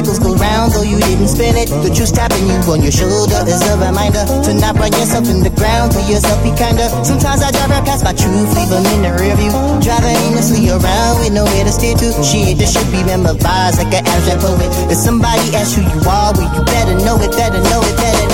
cycles go round, though you didn't spin it. The truth tapping you on your shoulder is a reminder to not run yourself in the ground. To yourself, be kinder. Sometimes I drive right past my truth, leave them in the rearview. Driving aimlessly around with nowhere to steer to. Shit, this should be memorized like an abstract poet. If somebody asks who you are, well, you better know it, better know it, better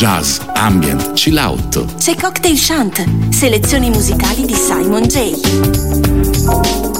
jazz, ambient, chill out. C'è Cocktail Shant, selezioni musicali di Simon J.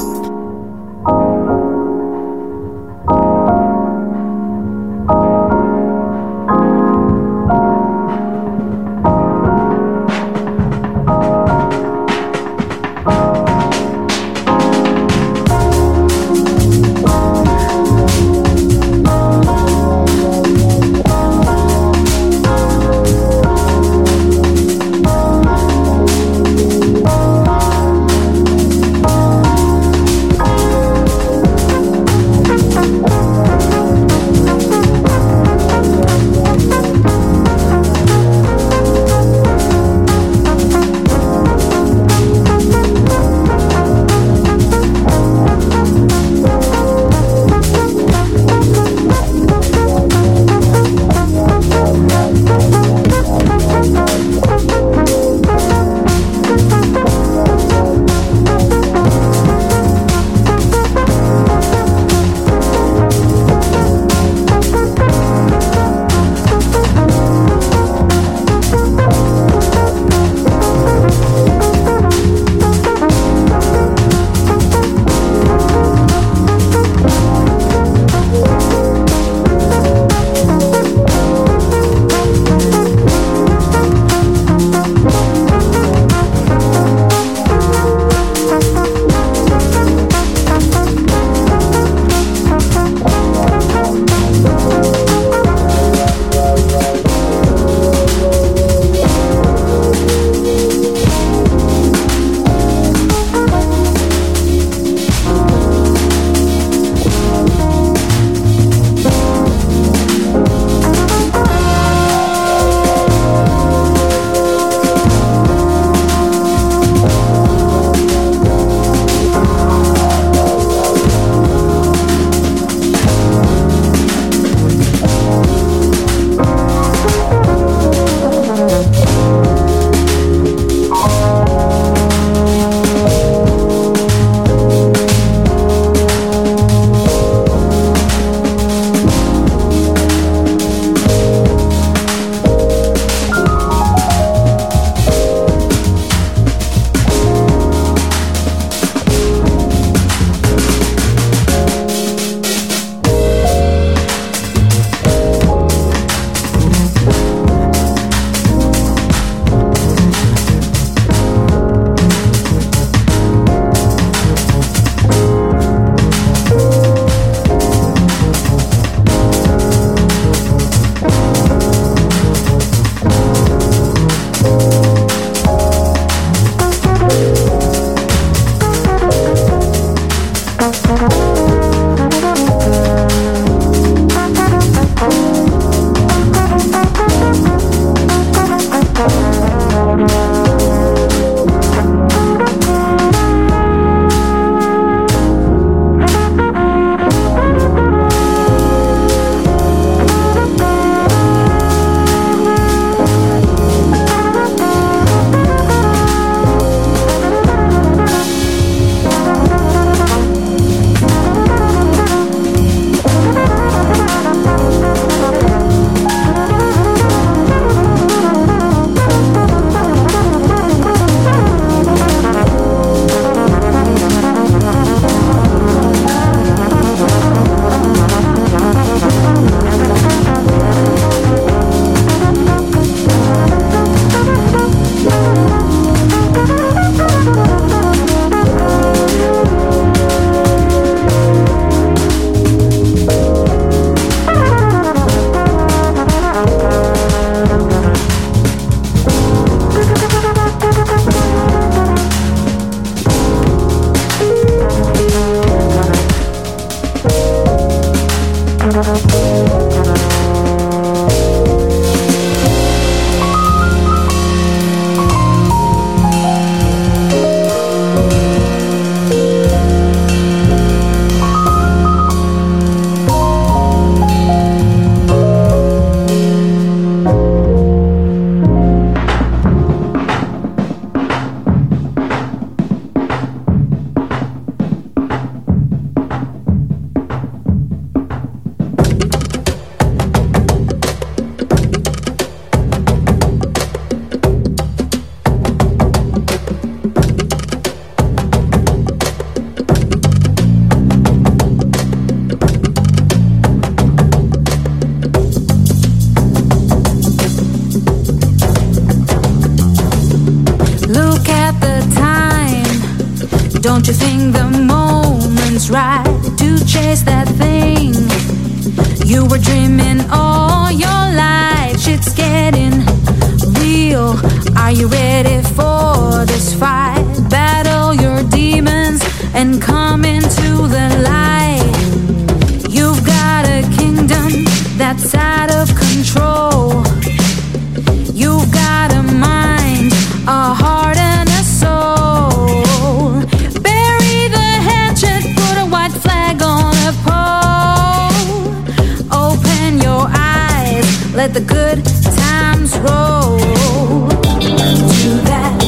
let the good times roll. Do that,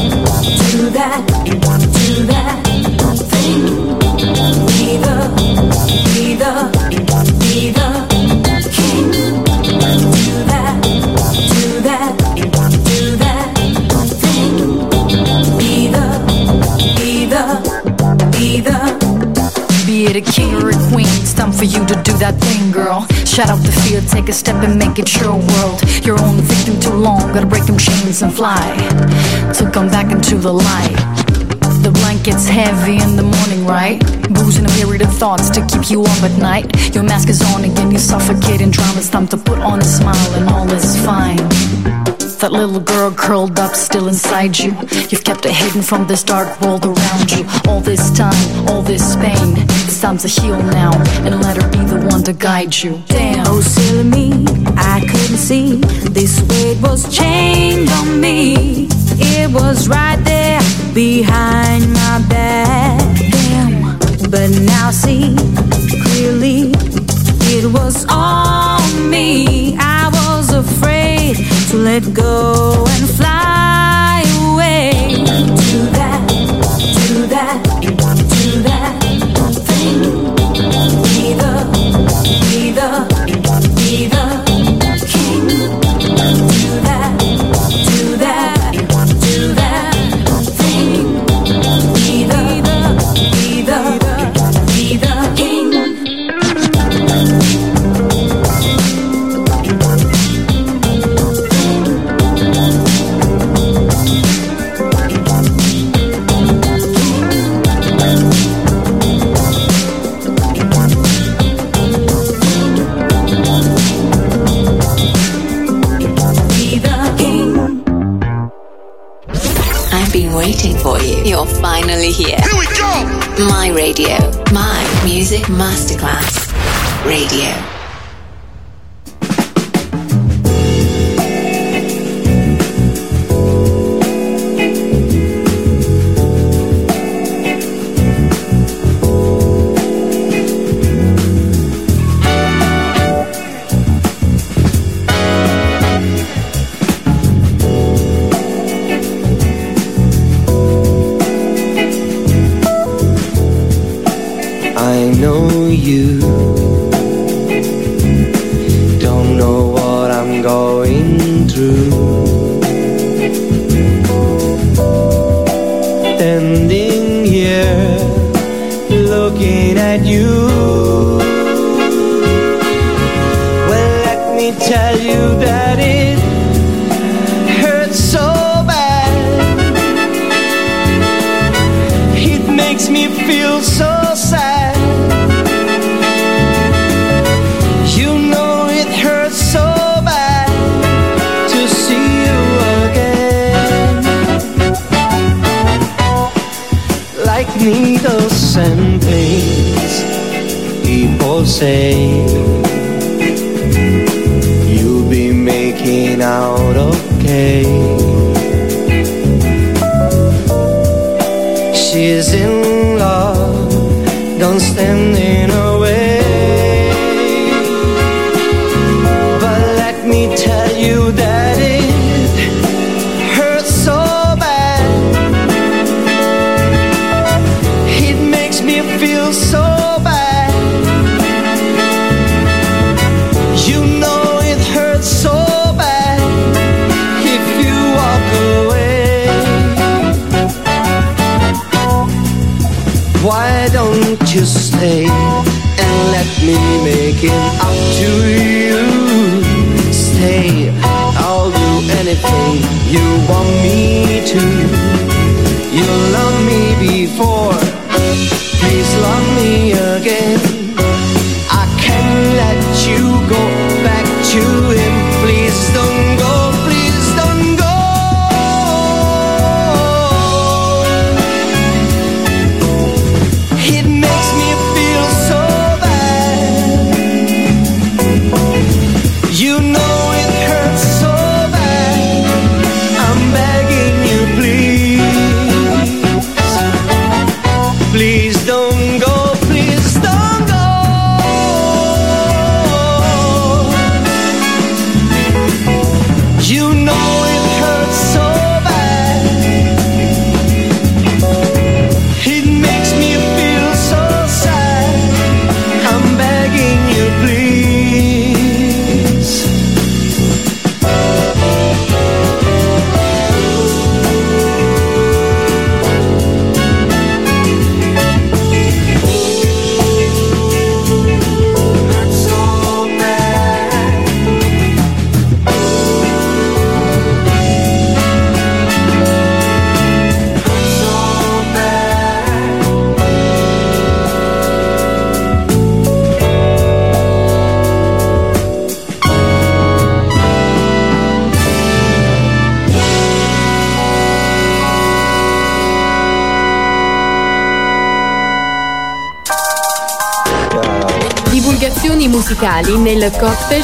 do that, do that thing. Be the, be the, be the king. Do that, do that, do that thing. Be the, be the, be the. Be it a king or a queen, it's time for you to do that thing, girl. Shut out the fear, take a step and make it your world. Your own victim too long, gotta break them chains and fly. To come back into the light. The blanket's heavy in the morning, right? Booze and a myriad of thoughts to keep you up at night. Your mask is on again, you suffocate in drama. It's time to put on a smile and all is fine. That little girl curled up still inside you. You've kept it hidden from this dark world around you. All this time, all this pain. It's time to heal now and let her be the one to guide you. Oh, silly me, I couldn't see this weight was chained on me. It was right there behind my back. Damn, but now see clearly it was on me. I was afraid to let go and fly away. Do that, needles and pains, people say you'll be making out okay. She's in love, don't stand too You'll love me before. Please love me again. Musicali nel Cocktail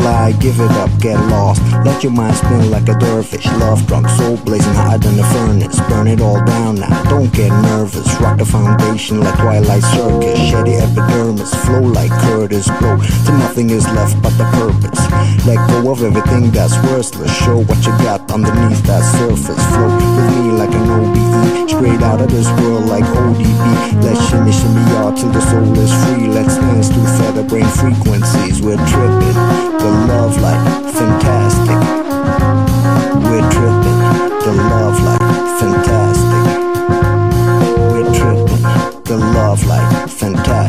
fly, give it up, get lost. Let your mind spin like a dervish. Love drunk, soul blazing higher than the furnace. Burn it all down now, don't get nervous. Rock the foundation like Twilight Circus. Shady epidermis, flow like Curtis. Blow till nothing is left but the purpose. Let go of everything that's worthless. Show what you got underneath that surface. Flow with me like an OBE. Straight out of this world like ODB. Let's shimmy, shimmy, y'all till the soul is free. Let's dance to feather brain frequencies. We're tripping the love life fantastic. We're tripping, the love life fantastic. We're tripping, the love life fantastic.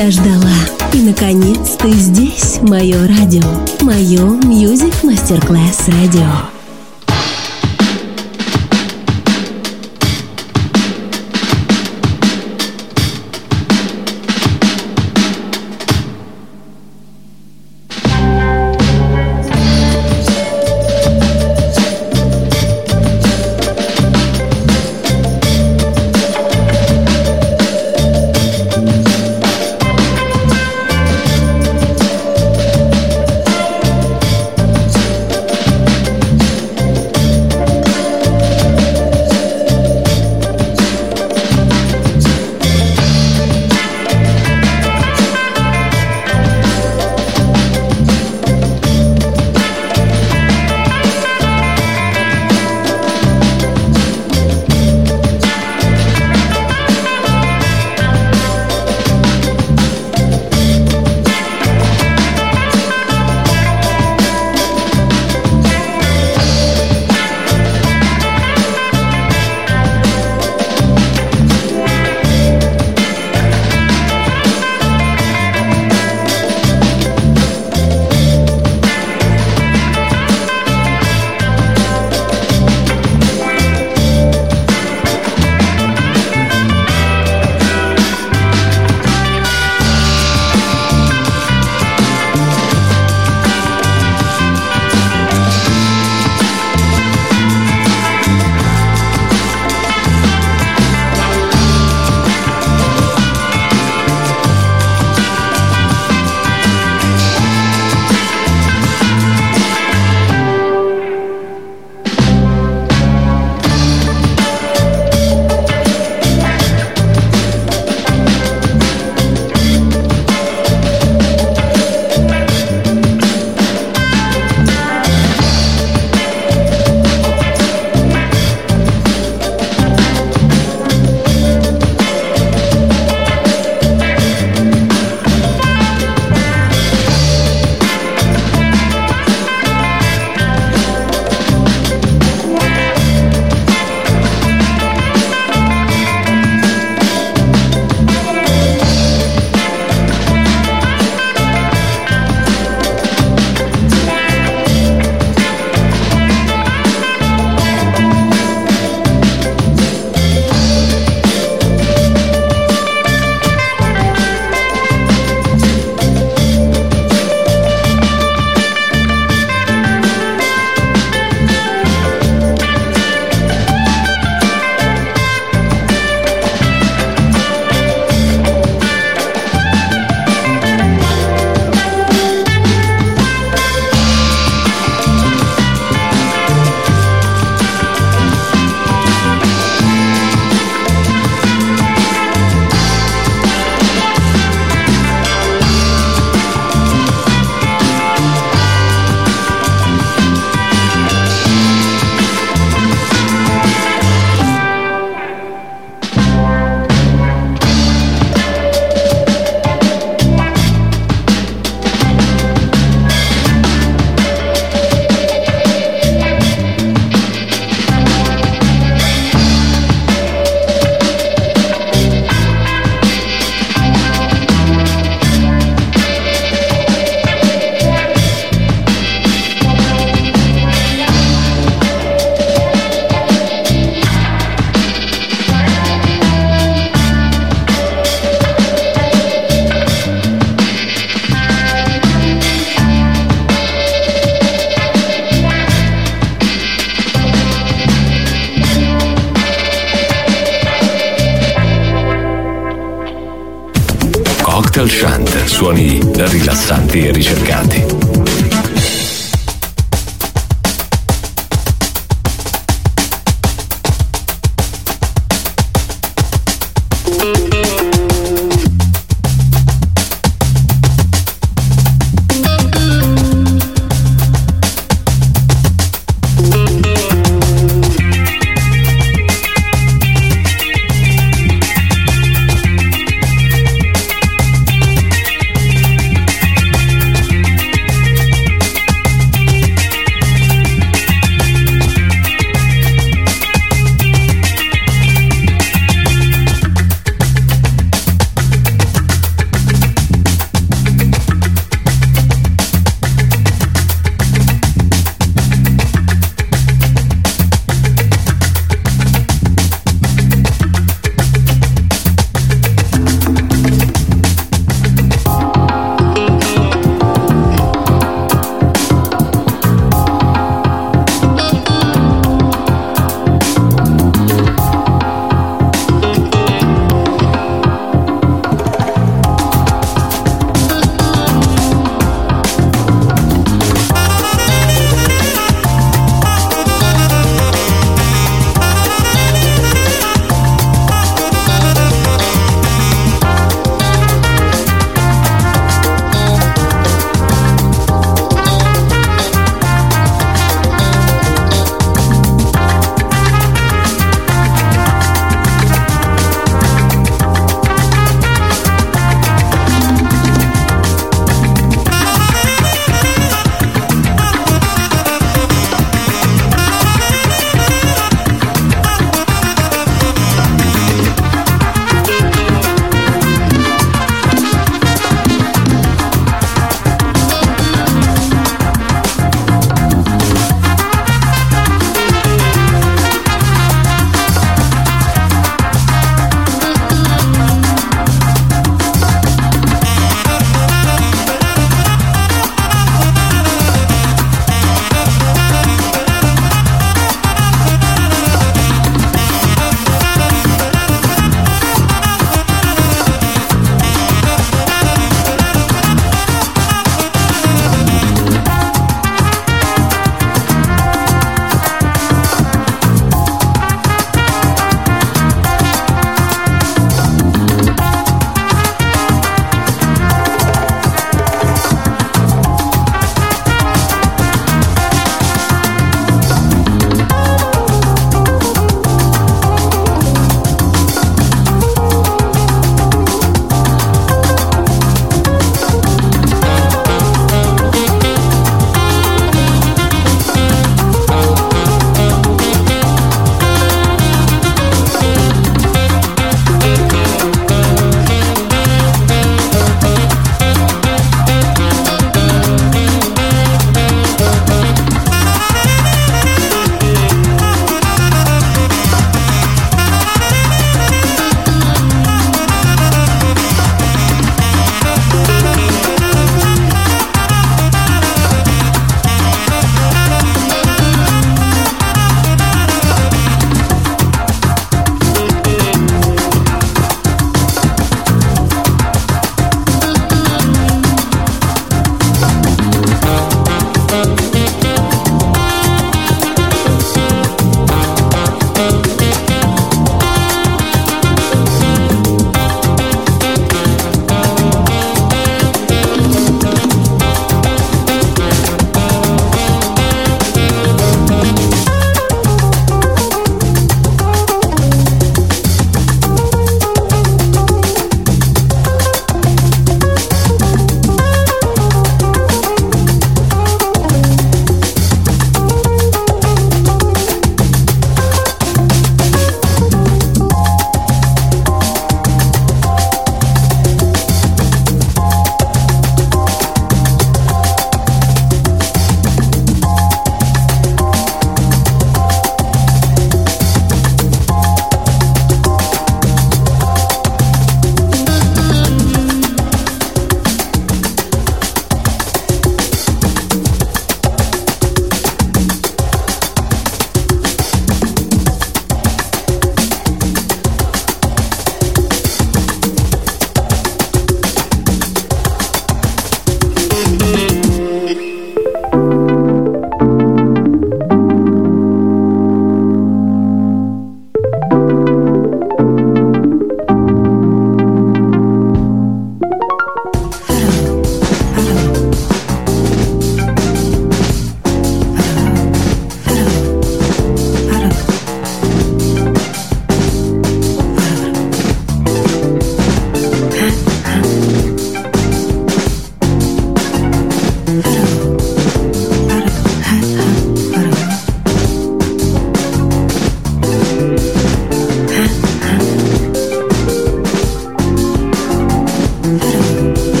тебя ждала. И, наконец, ты здесь, мое радио. Мое Music Masterclass Radio.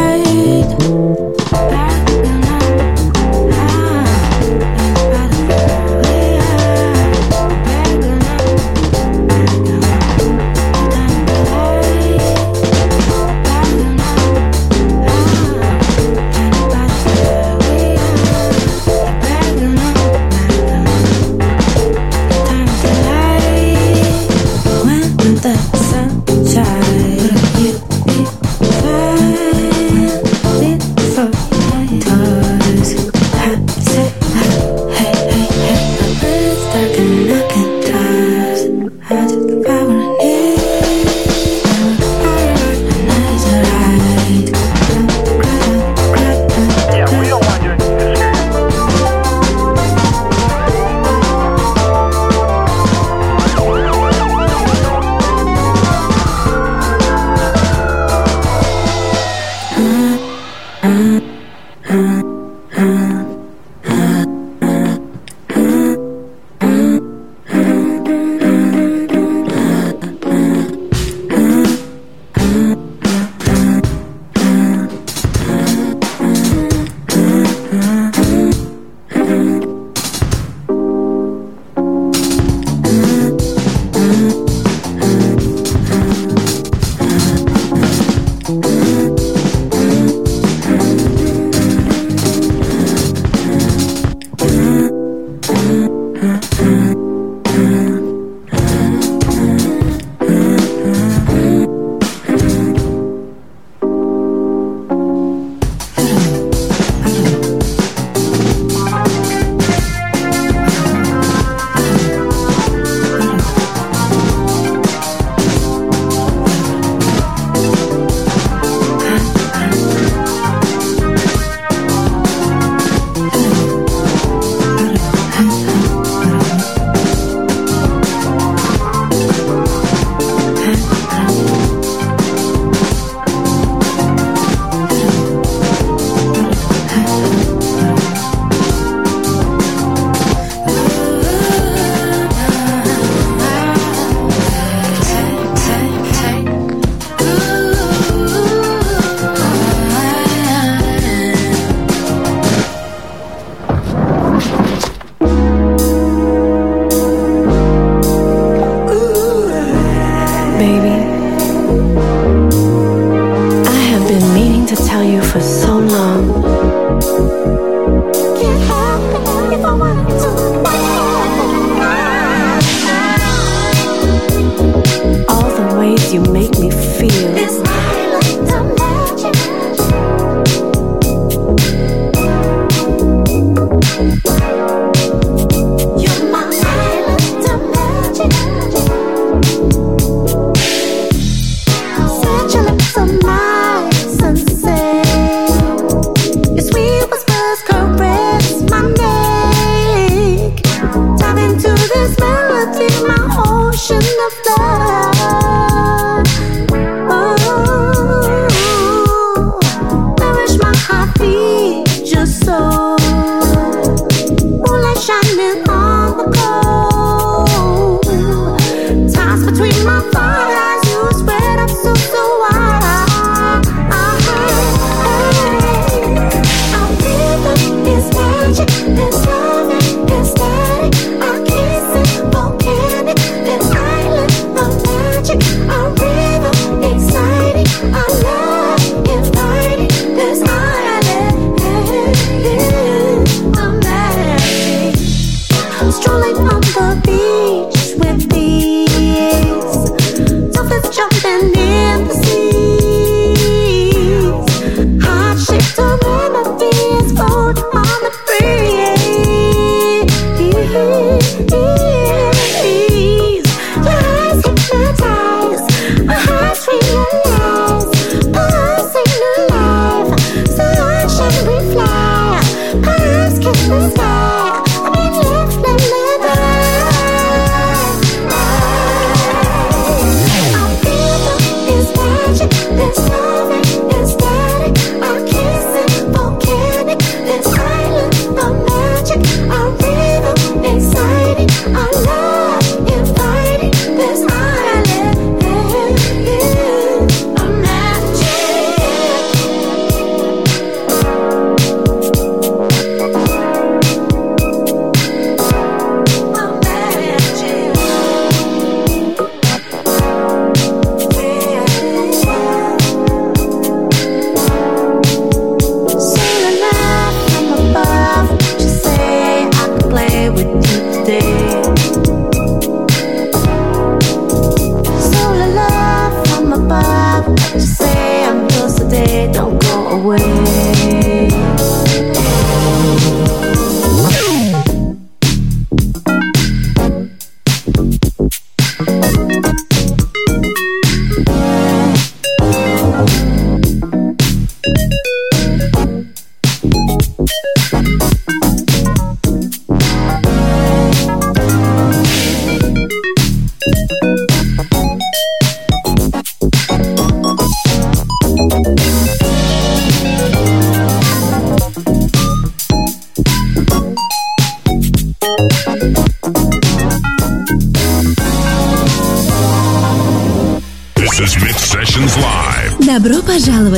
Your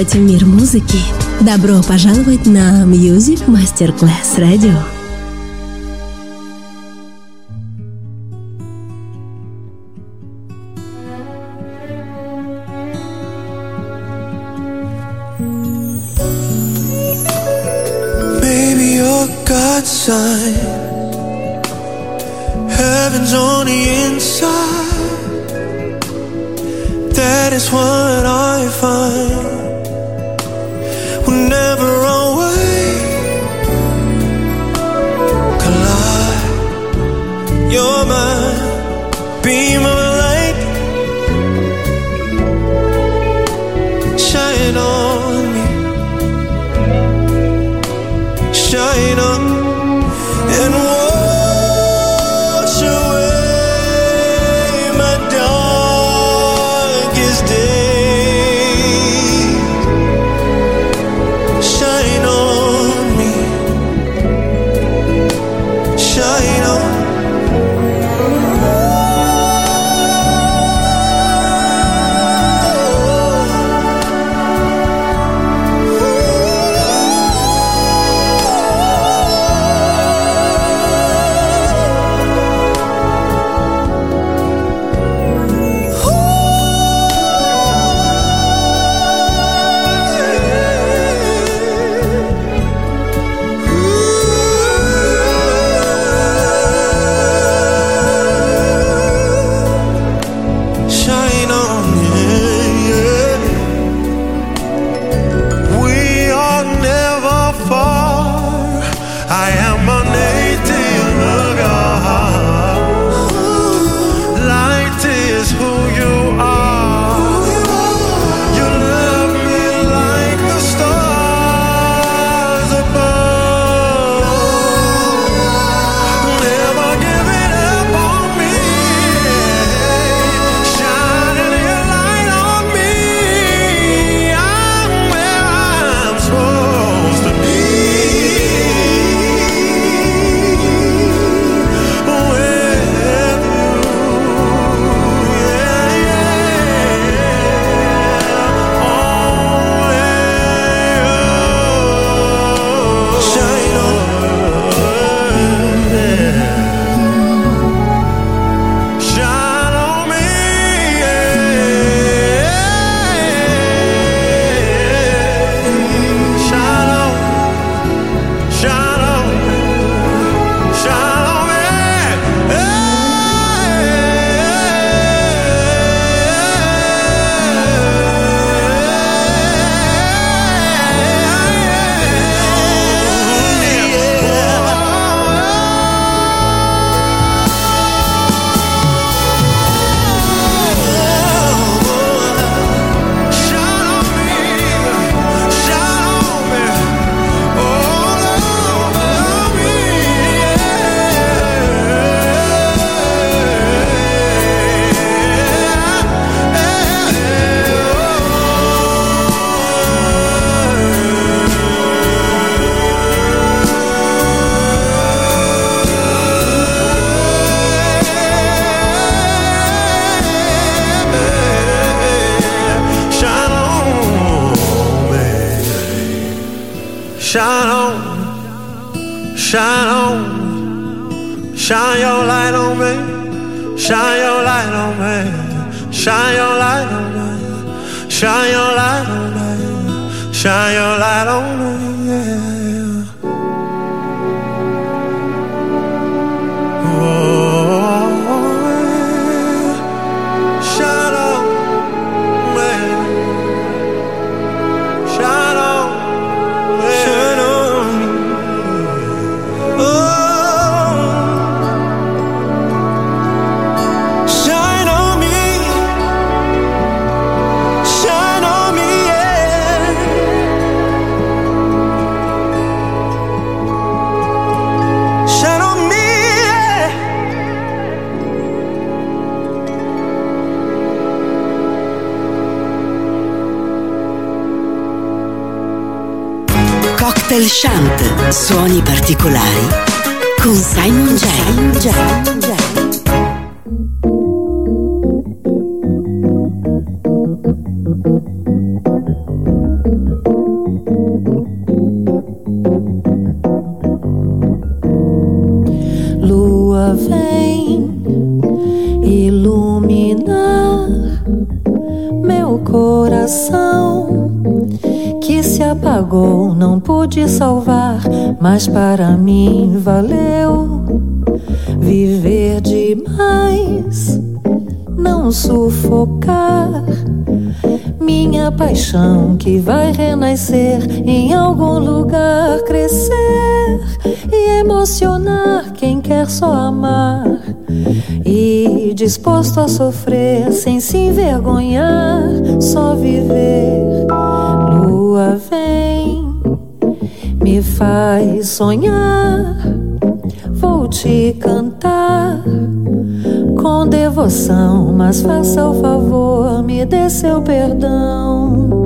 пожаловать в мир музыки! Добро пожаловать на Music Masterclass Radio! Suoni particolari con Simon J. Lua vem iluminar meu coração que se apagou, não pude salvar mas para mim valeu viver demais, não sufocar minha paixão que vai renascer em algum lugar, crescer e emocionar quem quer só amar e disposto a sofrer sem se envergonhar, só viver. Faz sonhar, vou te cantar com devoção, mas faça o favor, me dê seu perdão.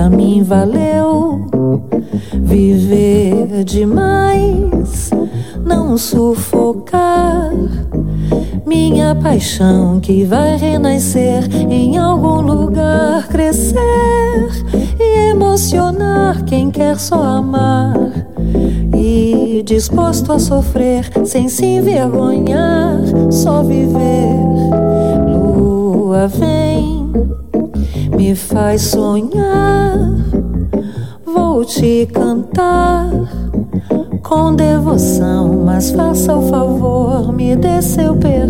Para mim valeu viver demais, não sufocar minha paixão que vai renascer em algum lugar, crescer e emocionar quem quer só amar e disposto a sofrer sem se envergonhar, só viver. Lua vem, me faz sonhar, te cantar com devoção, mas faça o favor, me dê seu perdão.